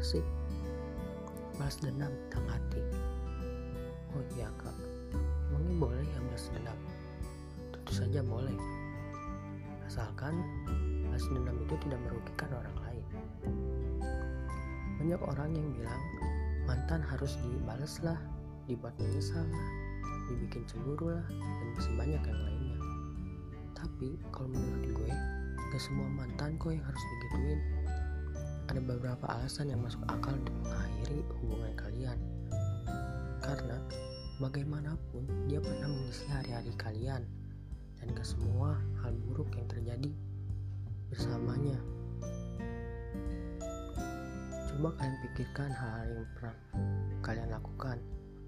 asik balas dendam tentang hati. Oh iya kak. Emangnya boleh ya balas dendam? Tentu saja boleh. Asalkan balas dendam itu tidak merugikan orang lain. Banyak orang yang bilang mantan harus dibalas lah dibuat menyesal lah dibikin cemburu lah dan masih banyak yang lainnya. Tapi kalau menurut gue gak semua mantan kok yang harus digituin ada beberapa alasan yang masuk akal untuk mengakhiri hubungan kalian. Karena bagaimanapun dia pernah mengisi hari-hari kalian dan gak semua hal buruk yang terjadi bersamanya. Coba kalian pikirkan hal-hal yang pernah kalian lakukan.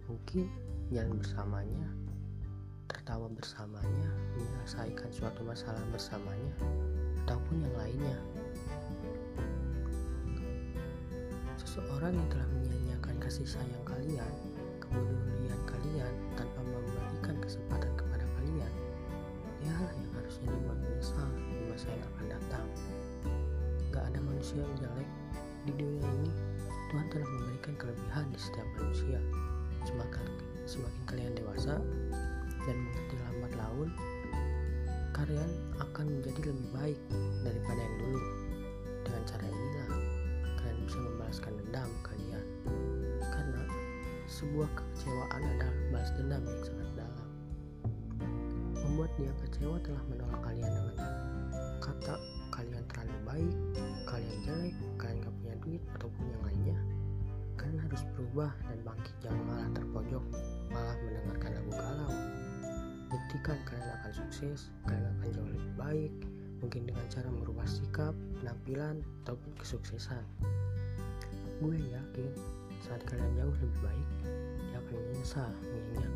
Mungkin jalan bersamanya tertawa bersamanya menyelesaikan suatu masalah bersamanya ataupun yang lainnya seseorang yang telah menyanyiakan kasih sayang kalian kepedulian kalian tanpa memberikan kesempatan kepada kalian ya yang harusnya dibuat menyesal di masa yang akan datang. Gak ada manusia yang jelek di dunia ini. Tuhan telah memberikan kelebihan di setiap manusia. Semakin semakin kalian dewasa dan mengerti lambat laun kalian akan menjadi lebih baik daripada yang dulu. Dengan cara inilah sebuah kekecewaan adalah balas dendam yang sangat dalam. Membuat dia kecewa telah menolak kalian dengan kata kalian terlalu baik kalian jelek kalian gak punya duit ataupun yang lainnya. Kalian harus berubah dan bangkit jangan malah terpojok malah mendengarkan lagu galau. Buktikan kalian akan sukses kalian akan jauh lebih baik mungkin dengan cara merubah sikap penampilan ataupun kesuksesan. Gue yakin saat kalian jauh lebih baik, dia akan menyesal mengingat